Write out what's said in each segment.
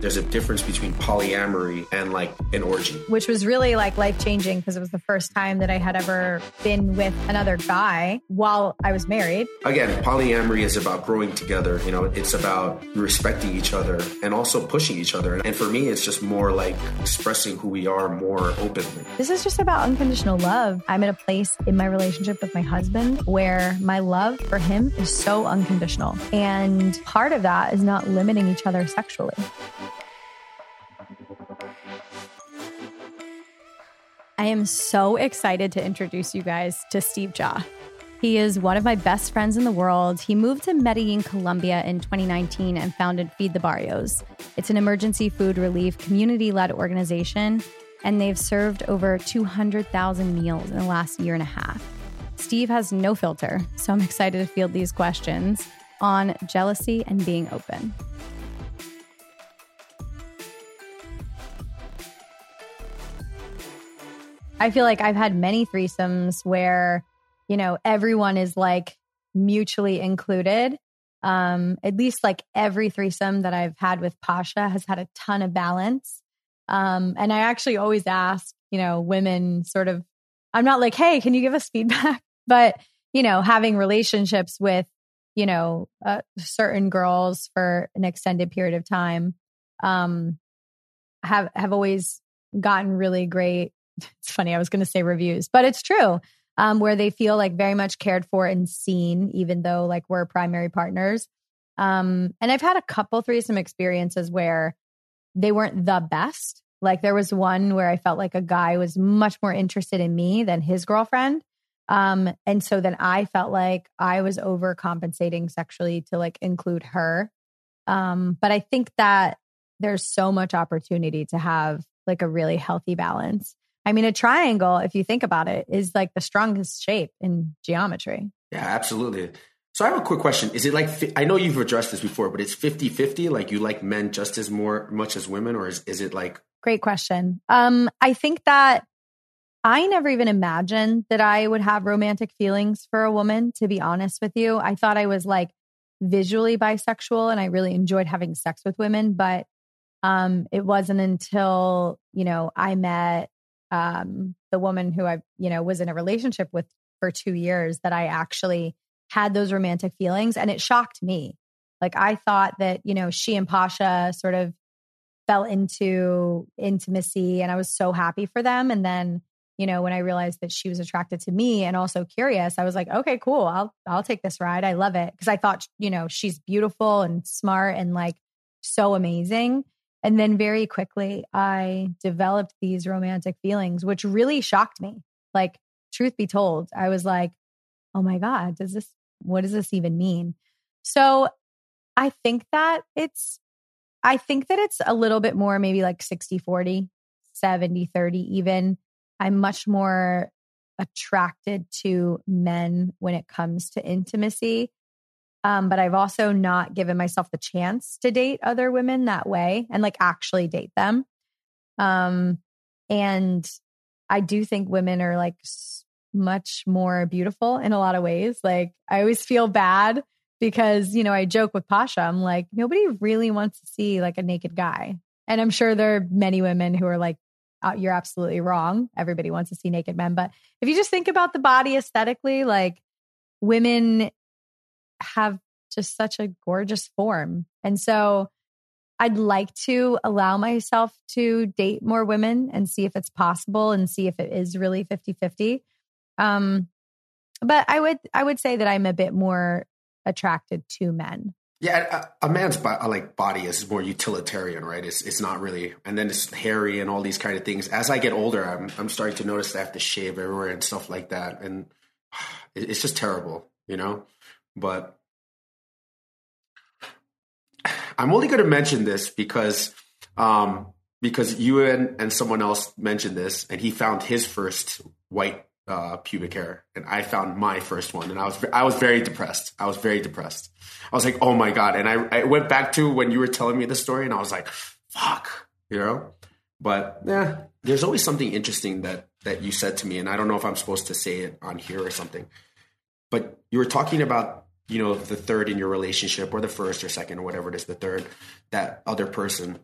there's a difference between polyamory and like an orgy. which was really like life changing because it was the first time that I had ever been with another guy while I was married. Again, polyamory is about growing together. You know, it's about respecting each other and also pushing each other. And for me, it's just more like expressing who we are more openly. This is just about unconditional love. I'm at a place in my relationship with my husband where my love for him is so unconditional. And part of that is not limiting each other sexually. I am so excited to introduce you guys to Steve Cha. He is one of my best friends in the world. He moved to Medellin, Colombia in 2019 and founded Feed the Barrios. It's an emergency food relief community led organization, and they've served over 200,000 meals in the last year and a half. Steve has no filter, so I'm excited to field these questions on jealousy and being open. I feel like I've had many threesomes where, you know, everyone is like mutually included. Um, at least like every threesome that I've had with Pasha has had a ton of balance. Um, and I actually always ask, you know, women sort of, I'm not like, hey, can you give us feedback? But, you know, having relationships with, you know, uh, certain girls for an extended period of time, um, have, have always gotten really great it's funny, I was going to say reviews, but it's true. Um, where they feel like very much cared for and seen, even though like we're primary partners. Um, and I've had a couple threesome experiences where they weren't the best. Like there was one where I felt like a guy was much more interested in me than his girlfriend. Um, and so then I felt like I was overcompensating sexually to like include her. Um, but I think that there's so much opportunity to have like a really healthy balance. I mean, a triangle, if you think about it, is like the strongest shape in geometry. Yeah, absolutely. So I have a quick question. Is it like, I know you've addressed this before, but it's 50 50? Like you like men just as more, much as women, or is, is it like, Great question. Um, I think that I never even imagined that I would have romantic feelings for a woman, to be honest with you. I thought I was like visually bisexual and I really enjoyed having sex with women, but um, it wasn't until, you know, I met um, the woman who I, you know, was in a relationship with for two years that I actually had those romantic feelings. And it shocked me. Like I thought that, you know, she and Pasha sort of fell into intimacy and I was so happy for them. And then, you know, when I realized that she was attracted to me and also curious, I was like, okay, cool. I'll I'll take this ride. I love it. Cause I thought, you know, she's beautiful and smart and like so amazing. And then very quickly, I developed these romantic feelings, which really shocked me. Like, truth be told, I was like, oh my God, does this, what does this even mean? So I think that it's, I think that it's a little bit more maybe like 60 40, 70 30 even. I'm much more attracted to men when it comes to intimacy. Um, but I've also not given myself the chance to date other women that way and like actually date them. Um, and I do think women are like much more beautiful in a lot of ways. Like I always feel bad because, you know, I joke with Pasha, I'm like, nobody really wants to see like a naked guy. And I'm sure there are many women who are like, uh, you're absolutely wrong. Everybody wants to see naked men. But if you just think about the body aesthetically, like women have just such a gorgeous form. And so I'd like to allow myself to date more women and see if it's possible and see if it is really 50 50. Um, but I would, I would say that I'm a bit more attracted to men. yeah, a, a man's bo- like body is more utilitarian, right? It's, it's not really, and then it's hairy and all these kind of things. As I get older, I'm, I'm starting to notice that I have to shave everywhere and stuff like that. And it, it's just terrible, you know? But I'm only going to mention this because um, because you and, and someone else mentioned this, and he found his first white uh, pubic hair, and I found my first one, and I was I was very depressed. I was very depressed. I was like, oh my god! And I, I went back to when you were telling me the story, and I was like, fuck, you know. But yeah, there's always something interesting that that you said to me, and I don't know if I'm supposed to say it on here or something. But you were talking about you know, the third in your relationship or the first or second or whatever it is, the third, that other person,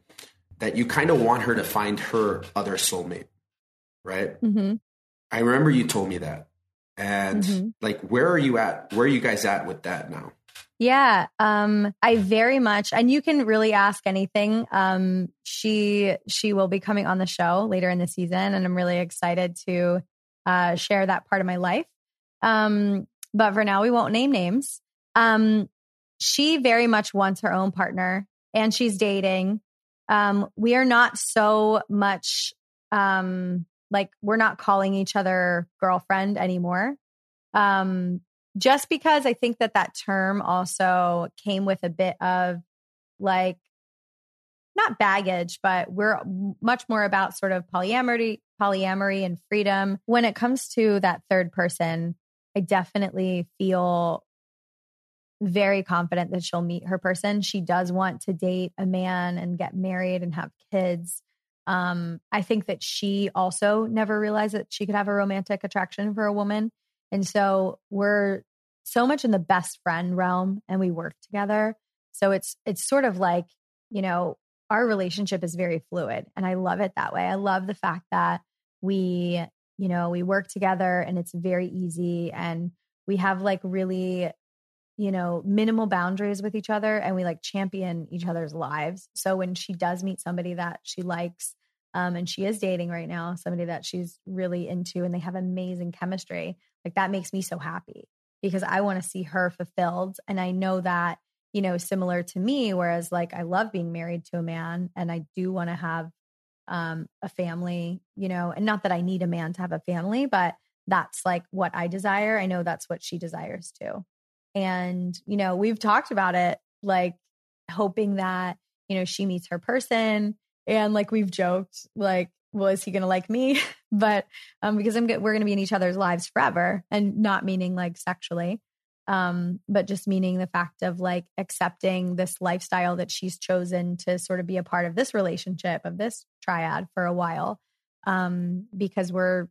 that you kind of want her to find her other soulmate, right? Mm-hmm. I remember you told me that. And Mhm. like, where are you at? Where are you guys at with that now? Yeah, um, I very much, and you can really ask anything. Um, she she will be coming on the show later in the season, and I'm really excited to uh, share that part of my life. Um, but for now, we won't name names. Um, she very much wants her own partner, and she's dating. Um, we are not so much um, like we're not calling each other girlfriend anymore. Um, just because I think that that term also came with a bit of like not baggage, but we're much more about sort of polyamory, polyamory and freedom. When it comes to that third person, I definitely feel very confident that she'll meet her person. She does want to date a man and get married and have kids. Um, I think that she also never realized that she could have a romantic attraction for a woman. And so we're so much in the best friend realm and we work together. So it's it's sort of like, you know, our relationship is very fluid and I love it that way. I love the fact that we, you know, we work together and it's very easy and we have like really you know, minimal boundaries with each other and we like champion each other's lives. So when she does meet somebody that she likes, um, and she is dating right now, somebody that she's really into and they have amazing chemistry, like that makes me so happy because I want to see her fulfilled. And I know that, you know, similar to me, whereas like I love being married to a man and I do want to have um, a family, you know, and not that I need a man to have a family, but that's like what I desire. I know that's what she desires too. And, you know, we've talked about it, like hoping that, you know, she meets her person. And like we've joked, like, well, is he going to like me? but um, because I'm, we're going to be in each other's lives forever and not meaning like sexually, um, but just meaning the fact of like accepting this lifestyle that she's chosen to sort of be a part of this relationship, of this triad for a while. Um, because we're,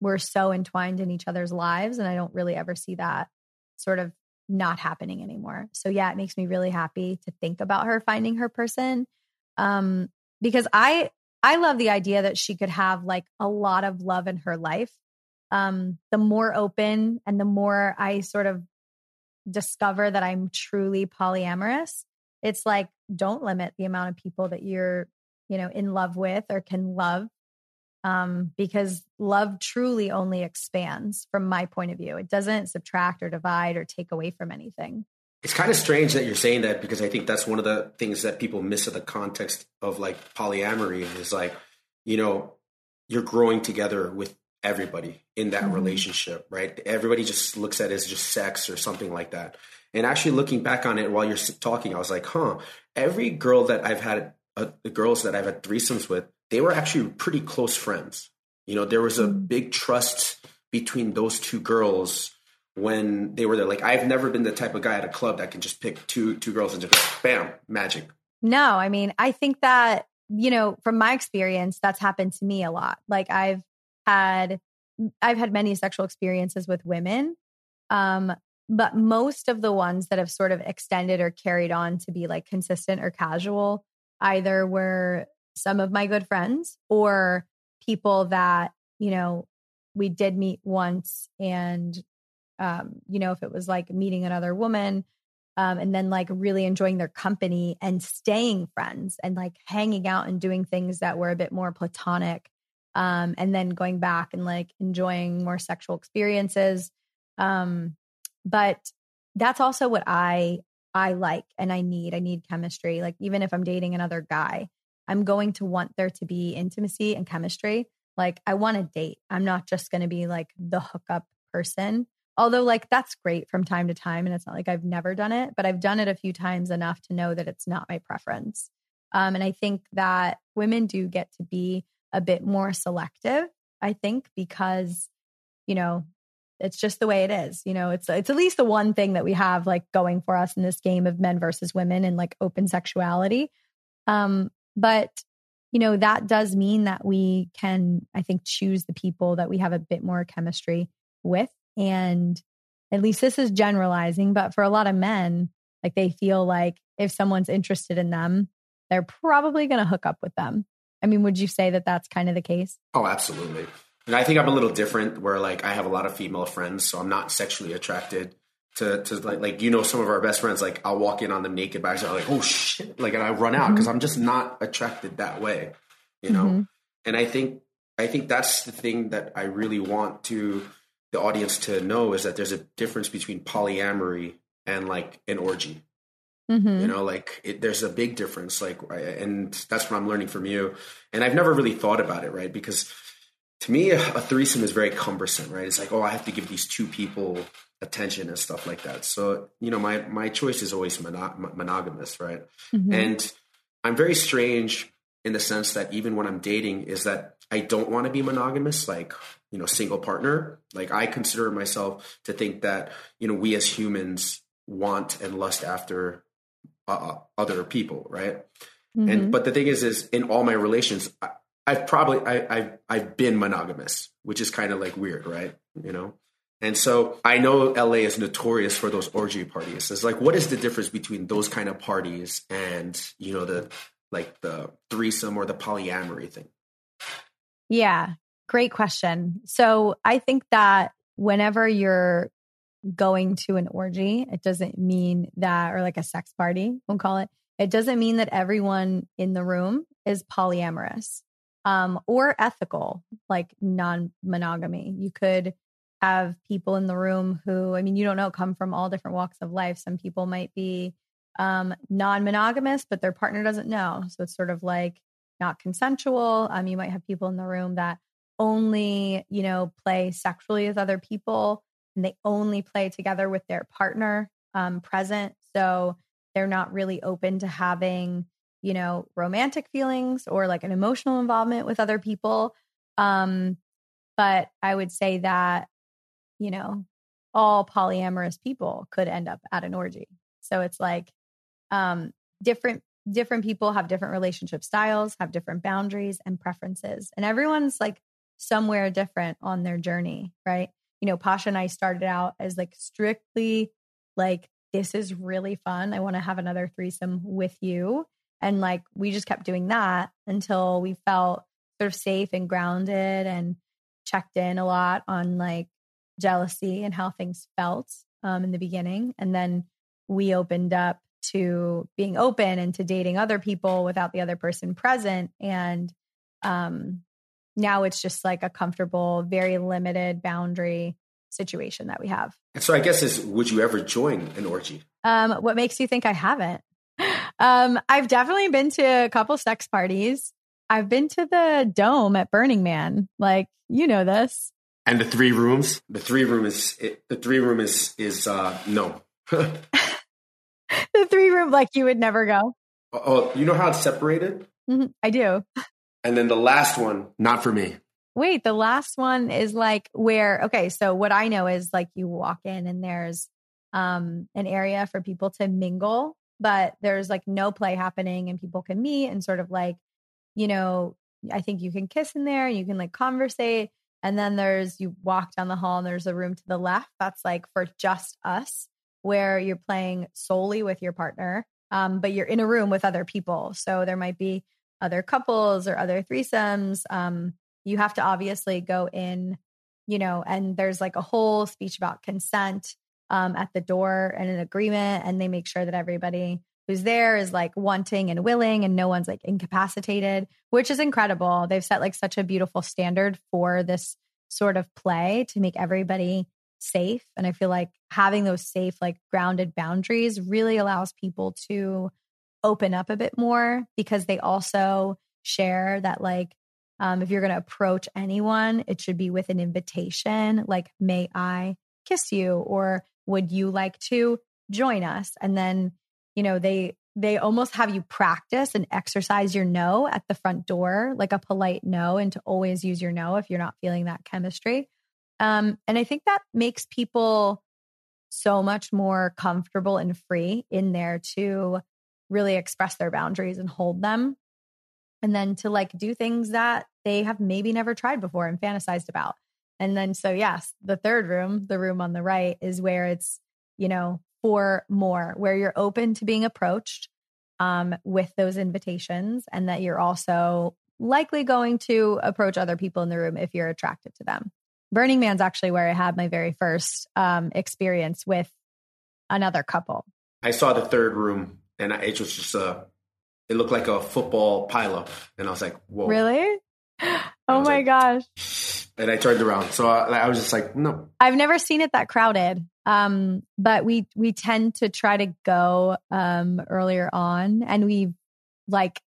we're so entwined in each other's lives. And I don't really ever see that sort of not happening anymore. So yeah, it makes me really happy to think about her finding her person. Um, because I I love the idea that she could have like a lot of love in her life. Um, the more open and the more I sort of discover that I'm truly polyamorous, it's like don't limit the amount of people that you're, you know, in love with or can love um, because love truly only expands from my point of view. It doesn't subtract or divide or take away from anything. It's kind of strange that you're saying that because I think that's one of the things that people miss of the context of like polyamory is like, you know, you're growing together with everybody in that Mhm. relationship, right? Everybody just looks at it as just sex or something like that. And actually looking back on it while you're talking, I was like, huh, every girl that I've had, uh, the girls that I've had threesomes with, they were actually pretty close friends. You know, there was a Mhm. big trust between those two girls when they were there. Like I've never been the type of guy at a club that can just pick two two girls and just bam, magic. No, I mean, I think that, you know, from my experience, that's happened to me a lot. Like I've had I've had many sexual experiences with women. Um, but most of the ones that have sort of extended or carried on to be like consistent or casual either were some of my good friends or people that, you know, we did meet once and um, you know, if it was like meeting another woman, um, and then like really enjoying their company and staying friends and like hanging out and doing things that were a bit more platonic um, and then going back and like enjoying more sexual experiences um, but that's also what i i like and i need. I need chemistry. Like even if i'm dating another guy i'm going to want there to be intimacy and chemistry. Like i want to date. I'm not just going to be like the hookup person. Although like that's great from time to time and it's not like i've never done it but i've done it a few times enough to know that it's not my preference. Um, and i think that women do get to be a bit more selective i think because you know it's just the way it is you know? It's it's at least the one thing that we have like going for us in this game of men versus women and like open sexuality. Um but you know that does mean that we can i think choose the people that we have a bit more chemistry with and at least this is generalizing, but for a lot of men, like they feel like if someone's interested in them, they're probably going to hook up with them. I mean, would you say that that's kind of the case? Oh, absolutely. And I think I'm a little different where like I have a lot of female friends, so I'm not sexually attracted to, to like, like, you know, some of our best friends, like I'll walk in on them naked by I'm like, oh shit. Like, and I run out because mm-hmm. I'm just not attracted that way, you know? Mm-hmm. And I think, I think that's the thing that I really want to the audience to know is that there's a difference between polyamory and like an orgy. Mm-hmm. You know, like it, there's a big difference. Like, and that's what I'm learning from you. And I've never really thought about it, right? Because to me, a, a threesome is very cumbersome, right? It's like, oh, I have to give these two people attention and stuff like that. So, you know, my my choice is always mono- monogamous, right? Mm-hmm. And I'm very strange in the sense that even when I'm dating, is that I don't want to be monogamous, like you know, single partner. Like I consider myself to think that you know we as humans want and lust after uh, uh other people, right? Mm-hmm. And but the thing is, is in all my relations, I, I've probably I, I've I've been monogamous, which is kind of like weird, right? You know. And so I know LA is notorious for those orgy parties. It's like, what is the difference between those kind of parties and, you know, the like the threesome or the polyamory thing? Yeah, great question. So I think that whenever you're going to an orgy, it doesn't mean that, or like a sex party, we'll call it, it doesn't mean that everyone in the room is polyamorous um, or ethical, like non monogamy. You could have people in the room who, I mean, you don't know, come from all different walks of life. Some people might be um, non monogamous, but their partner doesn't know. So it's sort of like not consensual. Um, you might have people in the room that only, you know, play sexually with other people and they only play together with their partner um, present. So they're not really open to having, you know, romantic feelings or like an emotional involvement with other people. Um, but I would say that, you know, all polyamorous people could end up at an orgy. So it's like um, different different people have different relationship styles, have different boundaries and preferences, and everyone's like somewhere different on their journey, right? You know, Pasha and I started out as like strictly like this is really fun. I want to have another threesome with you. And like we just kept doing that until we felt sort of safe and grounded and checked in a lot on like jealousy and how things felt um, in the beginning. And then we opened up to being open and to dating other people without the other person present. And um, now it's just like a comfortable, very limited boundary situation that we have. And so I guess is would you ever join an orgy? Um, what makes you think I haven't? Um, I've definitely been to a couple sex parties. I've been to the dome at Burning Man. Like, you know this. And the three rooms? The three room is it, the three room is is uh no. the three room, like you would never go. Oh, you know how it's separated? Mm-hmm, I do. And then the last one, not for me. Wait, the last one is like where, okay, so what I know is like you walk in and there's um an area for people to mingle, but there's like no play happening and people can meet and sort of like, you know, I think you can kiss in there and you can like conversate. And then there's you walk down the hall and there's a room to the left that's like for just us where you're playing solely with your partner, um, but you're in a room with other people. So there might be other couples or other threesomes. Um, you have to obviously go in, you know, and there's like a whole speech about consent um, at the door and an agreement, and they make sure that everybody who's there is like wanting and willing and no one's like incapacitated, which is incredible. They've set like such a beautiful standard for this sort of play to make everybody safe. And I feel like having those safe, like grounded boundaries really allows people to open up a bit more because they also share that, like, um, if you're going to approach anyone, it should be with an invitation, like, may I kiss you? Or would you like to join us? And then, you know, they, they almost have you practice and exercise your no at the front door, like a polite no, and to always use your no if you're not feeling that chemistry. Um, and I think that makes people so much more comfortable and free in there to really express their boundaries and hold them. And then to like do things that they have maybe never tried before and fantasized about. And then, so yes, the third room, the room on the right, is where it's, you know, for more, where you're open to being approached um, with those invitations and that you're also likely going to approach other people in the room if you're attracted to them. Burning Man's actually where I had my very first um, experience with another couple. I saw the third room and it was just a, it looked like a football pileup. And I was like, whoa. Really? Oh my like, gosh. And I turned around. So I, I was just like, no. I've never seen it that crowded. Um, but we we tend to try to go um earlier on and we like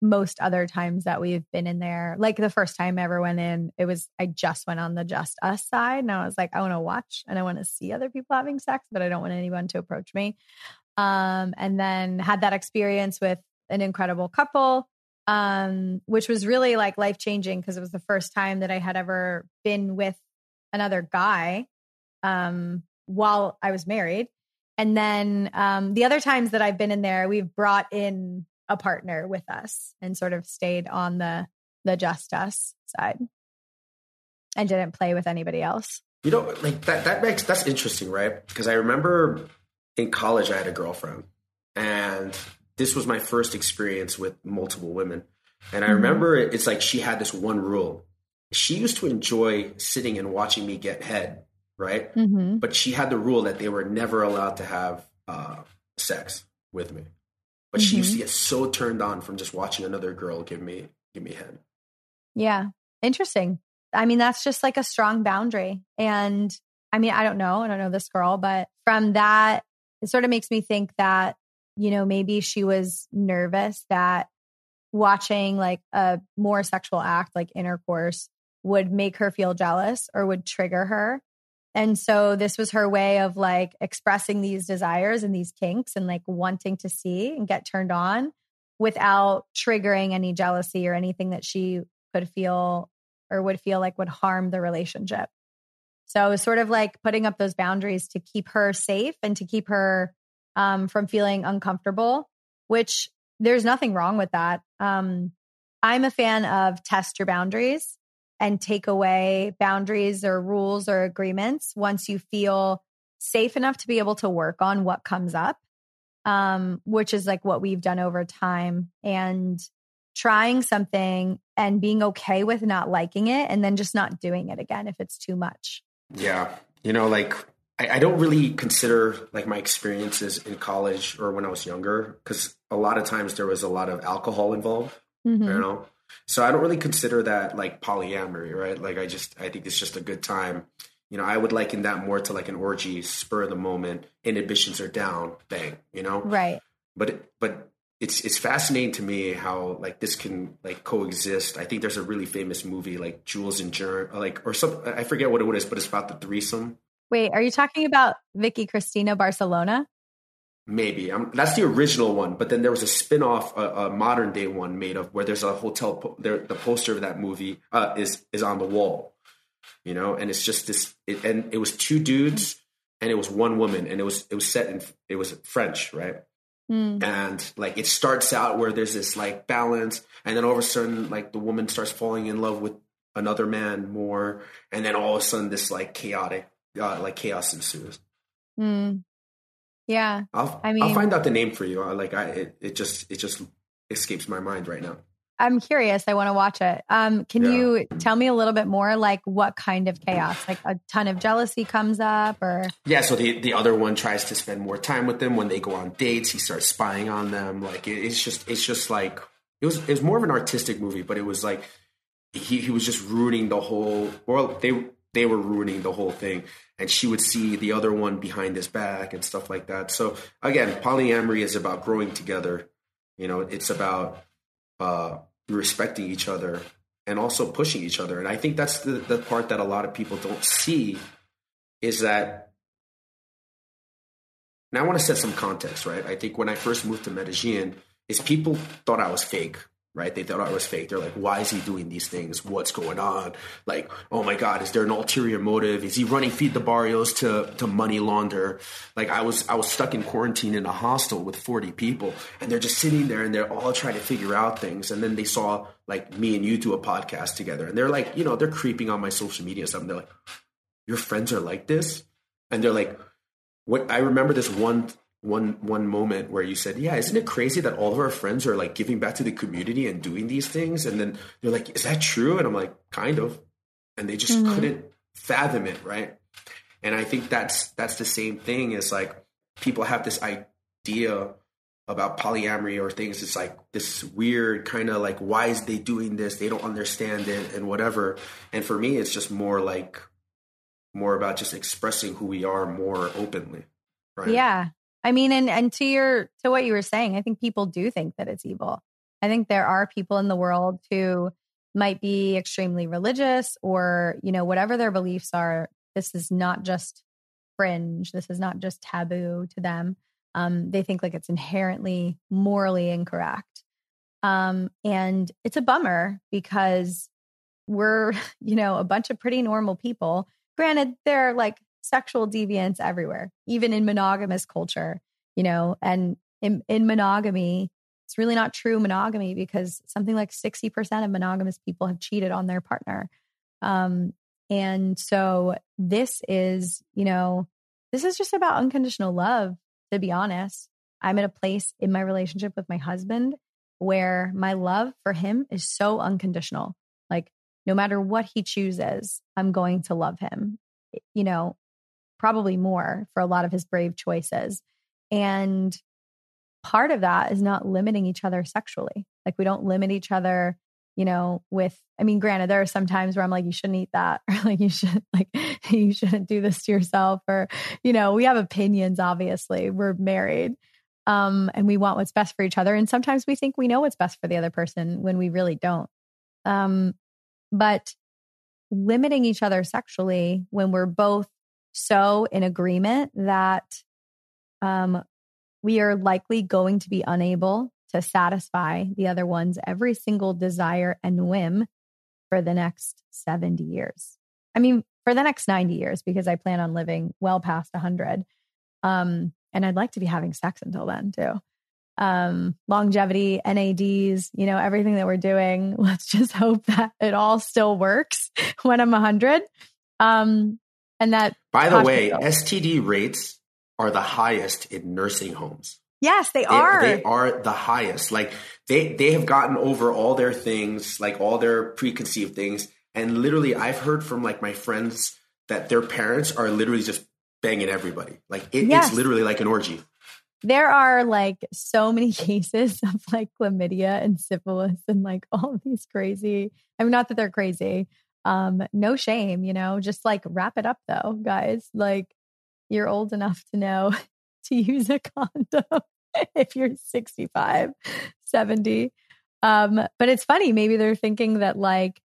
most other times that we've been in there. Like the first time I ever went in, it was I just went on the just us side and I was like, I want to watch and I want to see other people having sex, but I don't want anyone to approach me. Um, and then had that experience with an incredible couple, um, which was really like life changing because it was the first time that I had ever been with another guy um, while I was married. And then um, the other times that I've been in there, we've brought in a partner with us and sort of stayed on the the just us side and didn't play with anybody else. You know, like that that makes that's interesting, right? Because I remember in college I had a girlfriend and this was my first experience with multiple women. And I mm-hmm. remember it's like she had this one rule. She used to enjoy sitting and watching me get head, right? Mm-hmm. But she had the rule that they were never allowed to have uh, sex with me. But mm-hmm. she used to mm-hmm. get so turned on from just watching another girl give me give me head. Yeah. Interesting. I mean, that's just like a strong boundary. And I mean, I don't know. I don't know this girl, but from that, it sort of makes me think that, you know, maybe she was nervous that watching like a more sexual act, like intercourse, would make her feel jealous or would trigger her. And so this was her way of like expressing these desires and these kinks and like wanting to see and get turned on without triggering any jealousy or anything that she could feel or would feel like would harm the relationship. So it was sort of like putting up those boundaries to keep her safe and to keep her um, from feeling uncomfortable, which there's nothing wrong with that. Um, I'm a fan of test your boundaries and take away boundaries or rules or agreements once you feel safe enough to be able to work on what comes up, um, which is like what we've done over time. And trying something and being okay with not liking it and then just not doing it again if it's too much. Yeah. You know, like I, I don't really consider like my experiences in college or when I was younger because a lot of times there was a lot of alcohol involved. Mm-hmm. You know, so I don't really consider that like polyamory, right? Like I just I think it's just a good time. You know, I would liken that more to like an orgy, spur of the moment, inhibitions are down, bang, you know? Right. But but it's it's fascinating to me how like this can like coexist. I think there's a really famous movie like Jules and Jim, like or some I forget what it is, but it's about the threesome. Wait, are you talking about Vicky Cristina Barcelona? Maybe um, that's the original one, but then there was a spin-off, a, a modern day one made of where there's a hotel. Po- there, the poster of that movie uh, is is on the wall, you know, and it's just this. It, and it was two dudes and it was one woman, and it was it was set in it was French, right? Mm. And like it starts out where there's this like balance, and then all of a sudden, like the woman starts falling in love with another man more, and then all of a sudden, this like chaotic, uh, like chaos ensues. Mm. Yeah. I'll, I mean, I'll find out the name for you. Like I, it, it just, it just escapes my mind right now. I'm curious. I want to watch it. Um, can yeah. you tell me a little bit more, like what kind of chaos? Like a ton of jealousy comes up, or yeah. So the the other one tries to spend more time with them when they go on dates. He starts spying on them. Like it, it's just, it's just like it was. It was more of an artistic movie, but it was like he he was just ruining the whole. Well, they they were ruining the whole thing and she would see the other one behind his back and stuff like that. So again polyamory is about growing together. You know it's about uh, respecting each other and also pushing each other. And i think that's the, the part that a lot of people don't see is that now i want to set some context right? I think when i first moved to medellin is people thought i was fake right? They thought I was fake. They're like, why is he doing these things? What's going on? Like, oh my God, is there an ulterior motive? Is he running feed the barrios to, to money launder? Like I was, I was stuck in quarantine in a hostel with 40 people and they're just sitting there and they're all trying to figure out things. And then they saw like me and you do a podcast together and they're like, you know, they're creeping on my social media and stuff. And they're like, your friends are like this? And they're like, what I remember this one one one moment where you said, "Yeah, isn't it crazy that all of our friends are like giving back to the community and doing these things?" And then they're like, "Is that true?" And I'm like, "Kind of," and they just mm-hmm. couldn't fathom it, right? And I think that's that's the same thing as like people have this idea about polyamory or things. It's like this weird kind of like, why is they doing this? They don't understand it and whatever. And for me, it's just more like more about just expressing who we are more openly. Right? Yeah. I mean, and and to your to what you were saying, I think people do think that it's evil. I think there are people in the world who might be extremely religious or, you know, whatever their beliefs are, this is not just fringe. This is not just taboo to them. Um, they think like it's inherently morally incorrect. Um, and it's a bummer because we're, you know, a bunch of pretty normal people. Granted, they're like sexual deviance everywhere, even in monogamous culture, you know, and in, in monogamy, it's really not true monogamy because something like 60% of monogamous people have cheated on their partner. Um, and so this is, you know, this is just about unconditional love, to be honest. I'm at a place in my relationship with my husband where my love for him is so unconditional. Like, no matter what he chooses, I'm going to love him. You know, probably more for a lot of his brave choices. And part of that is not limiting each other sexually. Like we don't limit each other, you know, with I mean, granted, there are some times where I'm like, you shouldn't eat that, or like you should like you shouldn't do this to yourself, or you know, we have opinions, obviously. We're married. Um, and we want what's best for each other. And sometimes we think we know what's best for the other person when we really don't. Um, but limiting each other sexually when we're both so in agreement that um, we are likely going to be unable to satisfy the other one's every single desire and whim for the next 70 years. I mean, for the next 90 years, because I plan on living well past 100. Um, and I'd like to be having sex until then, too. Um, longevity, NADs, you know, everything that we're doing. Let's just hope that it all still works when I'm 100. Um, and that, by the way, STD rates are the highest in nursing homes. Yes, they, they, are. They are the highest. Like they they have gotten over all their things, like all their preconceived things. And literally, I've heard from like my friends that their parents are literally just banging everybody. Like it, yes. it's literally like an orgy. There are like so many cases of like chlamydia and syphilis and like all these crazy. I mean, not that they're crazy, um, no shame, you know, just like wrap it up though, guys. Like you're old enough to know to use a condom if you're 65, 70. Um, but it's funny, maybe they're thinking that like,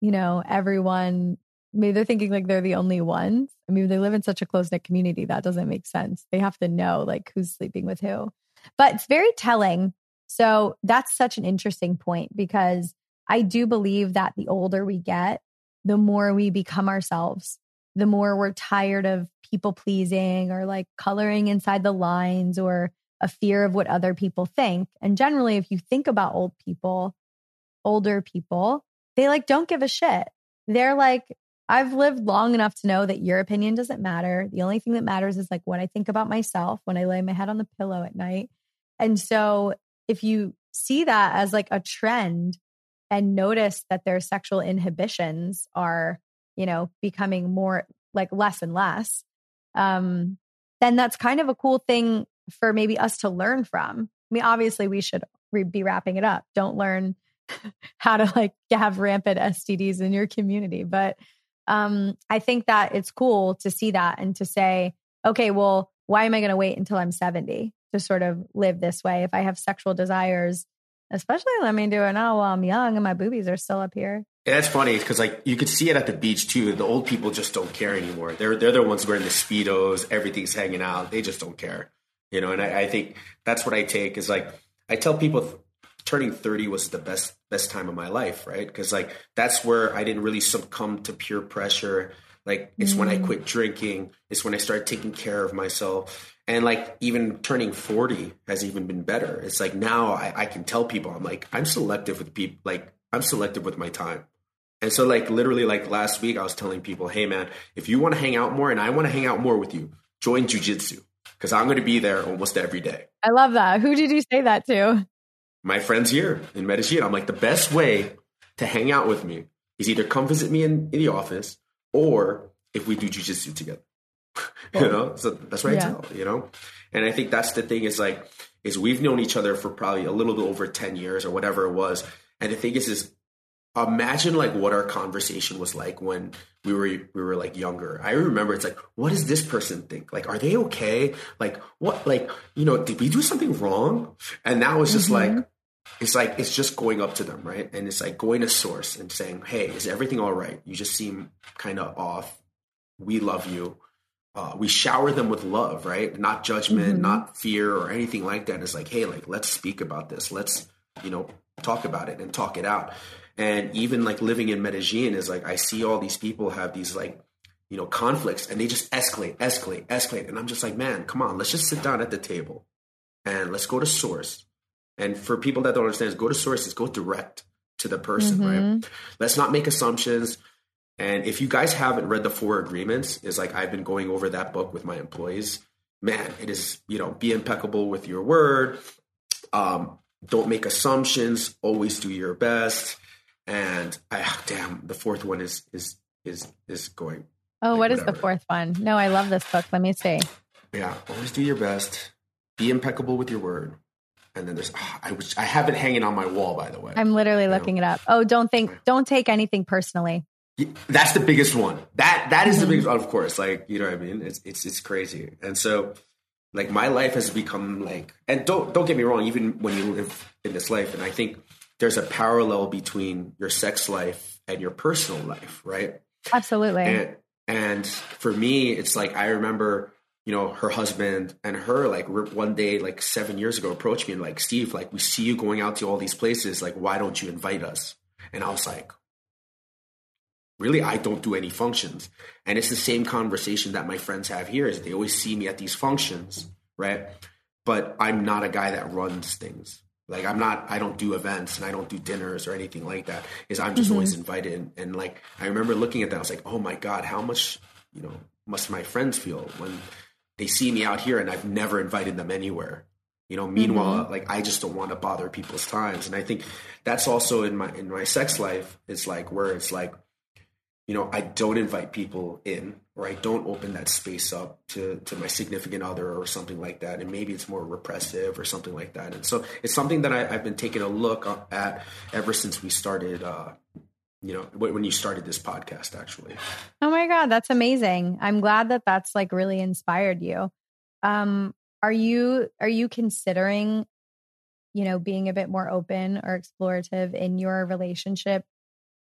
you know, everyone maybe they're thinking like they're the only ones. I mean, they live in such a close knit community that doesn't make sense. They have to know like who's sleeping with who. But it's very telling. So that's such an interesting point because I do believe that the older we get, the more we become ourselves, the more we're tired of people pleasing or like coloring inside the lines or a fear of what other people think. And generally, if you think about old people, older people, they like don't give a shit. They're like, I've lived long enough to know that your opinion doesn't matter. The only thing that matters is like what I think about myself when I lay my head on the pillow at night. And so if you see that as like a trend and notice that their sexual inhibitions are, you know, becoming more like less and less, um, then that's kind of a cool thing for maybe us to learn from. I mean, obviously, we should re- be wrapping it up. Don't learn how to like have rampant STDs in your community. But um, I think that it's cool to see that and to say, okay, well, why am I going to wait until I'm 70 to sort of live this way? If I have sexual desires Especially let me do it now while I'm young and my boobies are still up here. Yeah, that's funny because like you could see it at the beach too. The old people just don't care anymore. They're they're the ones wearing the speedos. Everything's hanging out. They just don't care, you know. And I, I think that's what I take is like I tell people turning 30 was the best best time of my life, right? Because like that's where I didn't really succumb to peer pressure. Like it's mm. when I mm. quit drinking. It's when I started taking care of myself. And like even turning 40 has even been better. It's like now I, I can tell people I'm like, I'm selective with people like I'm selective with my time. And so like literally like last week I was telling people, hey man, if you want to hang out more and I want to hang out more with you, join jujitsu. Because I'm going to be there almost every day. I love that. Who did you say that to? My friends here in Medellin. I'm like, the best way to hang out with me is either come visit me in, in the office or if we do jujitsu together. you know? So that's what yeah. I tell, you know? And I think that's the thing is like, is we've known each other for probably a little bit over 10 years or whatever it was. And the thing is, is imagine like what our conversation was like when we were we were like younger. I remember it's like, what does this person think? Like, are they okay? Like, what? Like, you know, did we do something wrong? And now it's just mm-hmm. like, it's like it's just going up to them, right? And it's like going to source and saying, hey, is everything all right? You just seem kind of off. We love you. Uh, we shower them with love, right? Not judgment, mm-hmm. not fear or anything like that. It's like, hey, like let's speak about this. Let's, you know, talk about it and talk it out. And even like living in Medellin is like I see all these people have these like you know conflicts and they just escalate, escalate, escalate, and I'm just like, man, come on, let's just sit down at the table and let's go to source. And for people that don't understand, is go to sources, go direct to the person, mm-hmm. right? Let's not make assumptions. And if you guys haven't read the four agreements, is like I've been going over that book with my employees. Man, it is, you know, be impeccable with your word. Um, don't make assumptions. Always do your best and I oh, damn the fourth one is is is is going. Oh, like, what is whatever. the fourth one? No, I love this book. Let me see. Yeah, always do your best. Be impeccable with your word. And then there's oh, I I have it hanging on my wall by the way. I'm literally looking know? it up. Oh, don't think don't take anything personally. That's the biggest one. That that is mm-hmm. the biggest one, of course. Like, you know what I mean? It's it's it's crazy. And so like my life has become like and don't don't get me wrong, even when you live in this life, and I think there's a parallel between your sex life and your personal life, right? Absolutely. And, and for me, it's like I remember, you know, her husband and her like one day, like seven years ago, approached me and like, Steve, like we see you going out to all these places, like why don't you invite us? And I was like, really, I don't do any functions. And it's the same conversation that my friends have here. Is they always see me at these functions, right? But I'm not a guy that runs things like I'm not, I don't do events and I don't do dinners or anything like that. Is I'm just mm-hmm. always invited. And, and, like I remember looking at that, I was like, oh my god, how much you know must my friends feel when they see me out here and I've never invited them anywhere. You know, meanwhile, mm-hmm. like I just don't want to bother people's times. And I think that's also in my in my sex life. It's like where it's like you know, I don't invite people in or I don't open that space up to, to my significant other or something like that. And maybe it's more repressive or something like that. And so it's something that I, have been taking a look at ever since we started, uh, you know, when you started this podcast, actually. Oh my God, that's amazing. I'm glad that that's like really inspired you. Um, are you, are you considering, you know, being a bit more open or explorative in your relationship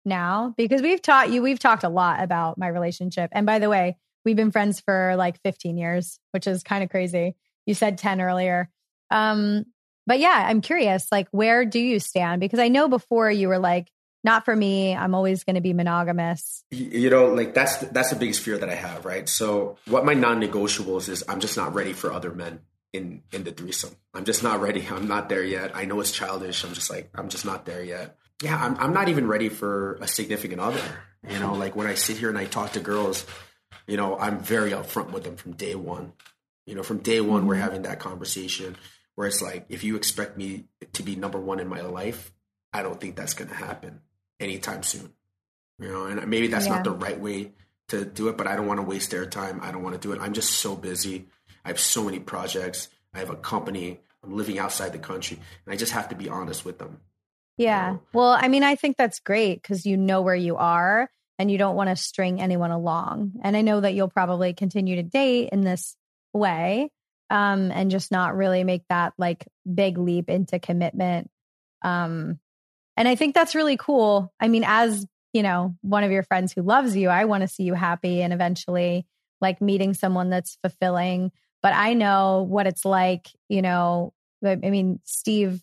now because we've taught you, we've talked a lot about my relationship. And by the way, we've been friends for like 15 years, which is kind of crazy. You said 10 earlier. Um, but yeah, I'm curious, like, where do you stand? Because I know before you were like, not for me. I'm always going to be monogamous. You know, like that's that's the biggest fear that I have, right? So, what my non-negotiables is, I'm just not ready for other men in in the threesome. I'm just not ready. I'm not there yet. I know it's childish. I'm just like, I'm just not there yet yeah, I'm, I'm not even ready for a significant other. You know, like when I sit here and I talk to girls, you know, I'm very upfront with them from day one. You know, from day one, mm-hmm. we're having that conversation where it's like, if you expect me to be number one in my life, I don't think that's going to happen anytime soon. You know, and maybe that's yeah. not the right way to do it, but I don't want to waste their time. I don't want to do it. I'm just so busy. I have so many projects. I have a company. I'm living outside the country, and I just have to be honest with them. Yeah. Well, I mean, I think that's great because you know where you are and you don't want to string anyone along. And I know that you'll probably continue to date in this way um, and just not really make that like big leap into commitment. Um, and I think that's really cool. I mean, as you know, one of your friends who loves you, I want to see you happy and eventually like meeting someone that's fulfilling. But I know what it's like, you know, I mean, Steve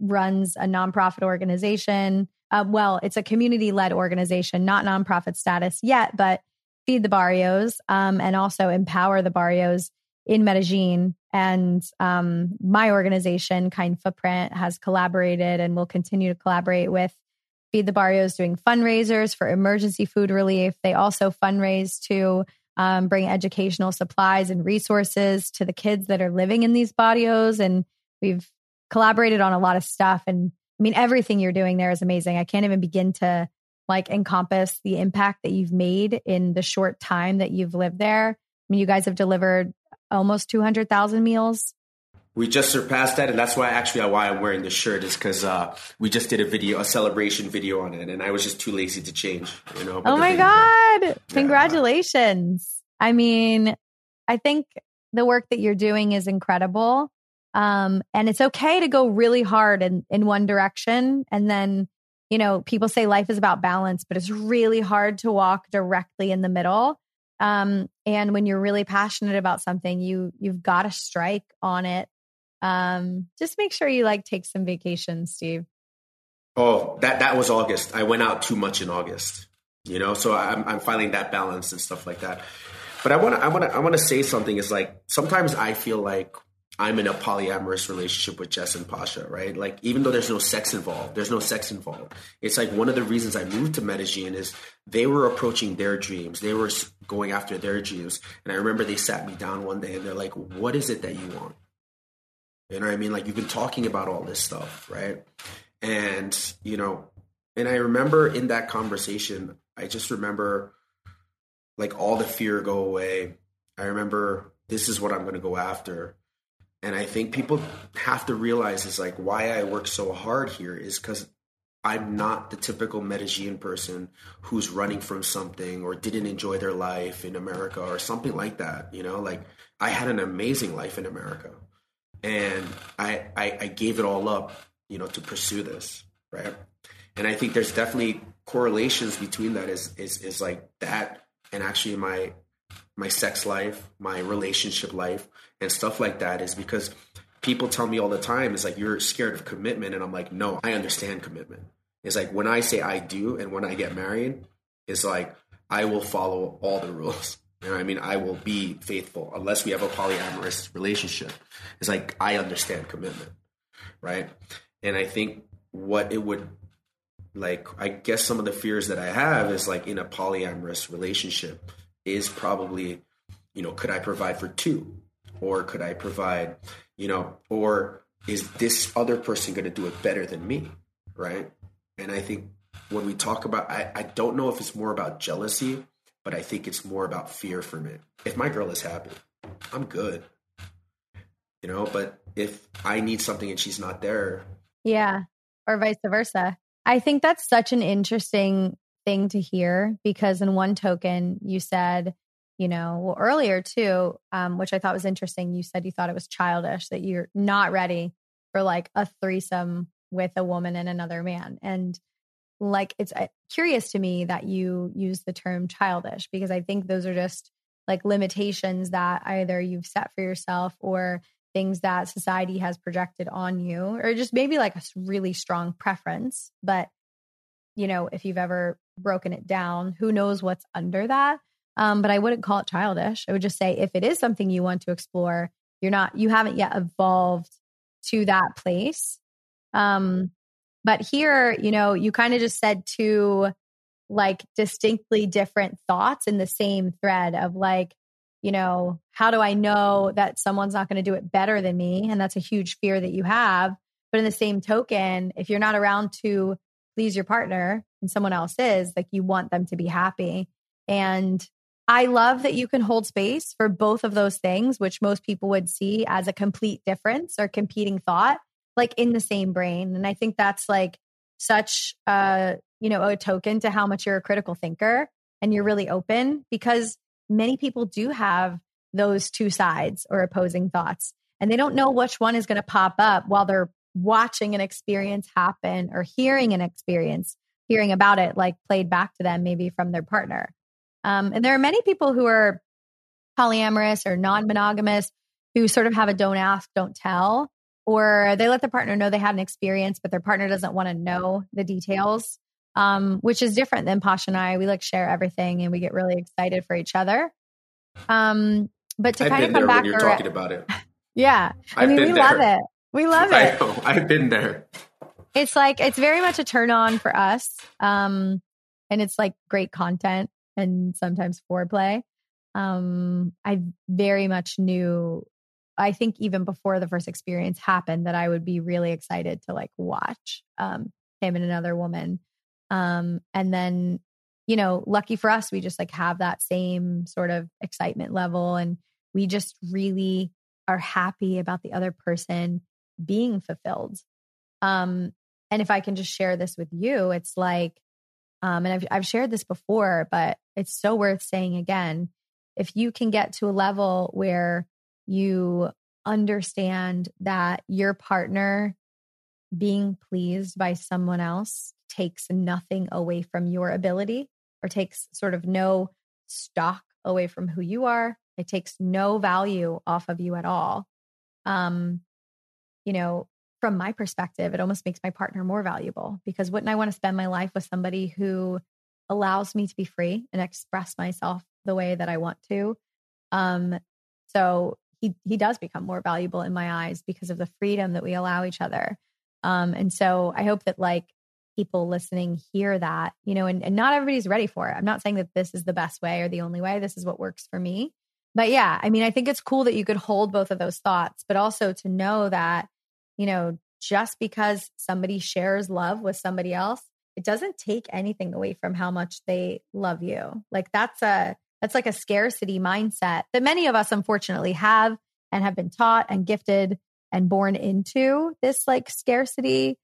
runs a nonprofit organization. Uh, well, it's a community led organization, not nonprofit status yet, but feed the barrios um, and also empower the barrios in Medellin. And um, my organization, Kind Footprint, has collaborated and will continue to collaborate with Feed the Barrios doing fundraisers for emergency food relief. They also fundraise to um, bring educational supplies and resources to the kids that are living in these barrios. And we've collaborated on a lot of stuff. And I mean, everything you're doing there is amazing. I can't even begin to like encompass the impact that you've made in the short time that you've lived there. I mean, you guys have delivered almost 200,000 meals we just surpassed that, and that's why actually why I'm wearing this shirt is because uh, we just did a video, a celebration video on it, and I was just too lazy to change. You know. oh my god! Congratulations! I mean, I think the work that you're doing is incredible, um, and it's okay to go really hard in in one direction, and then you know people say life is about balance, but it's really hard to walk directly in the middle. Um, and when you're really passionate about something, you you've got to strike on it um, just make sure you like take some vacations, Steve. Oh, that that was August. I went out too much in August. You know, so I'm I'm finding that balance and stuff like that. But I want to I want to I want to say something is like sometimes I feel like I'm in a polyamorous relationship with Jess and Pasha, right? Like even though there's no sex involved, there's no sex involved. It's like one of the reasons I moved to Medellin is they were approaching their dreams. They were going after their dreams. And I remember they sat me down one day and they're like, "What is it that you want?" You know what I mean? Like you've been talking about all this stuff, right? And, you know, and I remember in that conversation, I just remember like all the fear go away. I remember this is what I'm going to go after. And I think people have to realize is like why I work so hard here is because I'm not the typical Medellin person who's running from something or didn't enjoy their life in America or something like that. You know, like I had an amazing life in America and I, I, I gave it all up, you know, to pursue this, right? And I think there's definitely correlations between that is is is like that and actually my my sex life, my relationship life, and stuff like that is because people tell me all the time is like you're scared of commitment, and I'm like, no, I understand commitment. It's like when I say I do and when I get married, it's like I will follow all the rules. You know I mean? I will be faithful unless we have a polyamorous relationship. It's like I understand commitment, right? And I think what it would like I guess some of the fears that I have is like in a polyamorous relationship is probably, you know, could I provide for two? Or could I provide, you know, or is this other person going to do it better than me? Right. And I think when we talk about, I, I don't know if it's more about jealousy but I think it's more about fear from it. If my girl is happy, I'm good. You know, but if I need something and she's not there. Yeah. Or vice versa. I think that's such an interesting thing to hear because, in one token, you said, you know, well, earlier too, um, which I thought was interesting, you said you thought it was childish that you're not ready for like a threesome with a woman and another man. And like it's uh, curious to me that you use the term childish because I think those are just like limitations that either you've set for yourself or things that society has projected on you or just maybe like a really strong preference but you know if you've ever broken it down who knows what's under that um, but i wouldn't call it childish i would just say if it is something you want to explore you're not you haven't yet evolved to that place um, but here, you know, you kind of just said two like distinctly different thoughts in the same thread of like, you know, how do I know that someone's not going to do it better than me? And that's a huge fear that you have. But in the same token, if you're not around to please your partner and someone else is, like you want them to be happy. And I love that you can hold space for both of those things, which most people would see as a complete difference or competing thought like in the same brain. And I think that's like such a, you know, a token to how much you're a critical thinker and you're really open because many people do have those two sides or opposing thoughts and they don't know which one is going to pop up while they're watching an experience happen or hearing an experience, hearing about it like played back to them maybe from their partner. Um, and there are many people who are polyamorous or non monogamous who sort of have a don't ask, don't tell or they let their partner know they had an experience, but their partner doesn't want to know the details, um, which is different than Posh and I. We like share everything and we get really excited for each other. Um, but to I've kind of come there back, you're talking about it. yeah, I I've mean, been we love it. We love I it. know. I've been there. It's like it's very much a turn on for us, um, and it's like great content and sometimes foreplay. Um, I very much knew. I think even before the first experience happened, that I would be really excited to like watch um, him and another woman. Um, and then, you know, lucky for us, we just like have that same sort of excitement level, and we just really are happy about the other person being fulfilled. Um, and if I can just share this with you, it's like, um, and I've I've shared this before, but it's so worth saying again. If you can get to a level where you understand that your partner being pleased by someone else takes nothing away from your ability or takes sort of no stock away from who you are, it takes no value off of you at all. Um, you know, from my perspective, it almost makes my partner more valuable because wouldn't I want to spend my life with somebody who allows me to be free and express myself the way that I want to? Um, so he he does become more valuable in my eyes because of the freedom that we allow each other. Um, and so I hope that like people listening hear that, you know, and, and not everybody's ready for it. I'm not saying that this is the best way or the only way. This is what works for me. But yeah, I mean, I think it's cool that you could hold both of those thoughts, but also to know that, you know, just because somebody shares love with somebody else, it doesn't take anything away from how much they love you. Like that's a that's like a scarcity mindset that many of us unfortunately have and have been taught and gifted and born into this like scarcity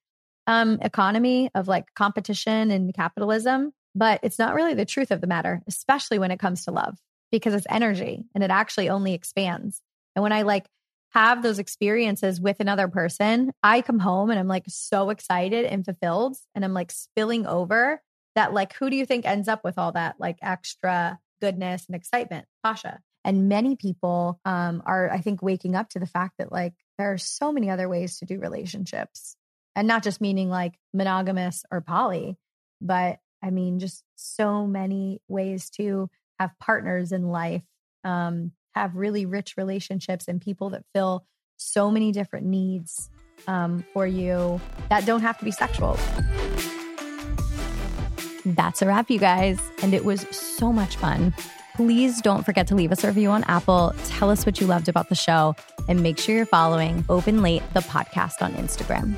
um economy of like competition and capitalism, but it's not really the truth of the matter, especially when it comes to love because it's energy and it actually only expands. And when I like have those experiences with another person, I come home and I'm like so excited and fulfilled and I'm like spilling over that like who do you think ends up with all that like extra goodness and excitement? Pasha. And many people um are I think waking up to the fact that like there are so many other ways to do relationships. And not just meaning like monogamous or poly, but I mean just so many ways to have partners in life, um, have really rich relationships and people that fill so many different needs um, for you that don't have to be sexual. That's a wrap, you guys. And it was so much fun. Please don't forget to leave us a review on Apple. Tell us what you loved about the show and make sure you're following Open Late, the podcast on Instagram.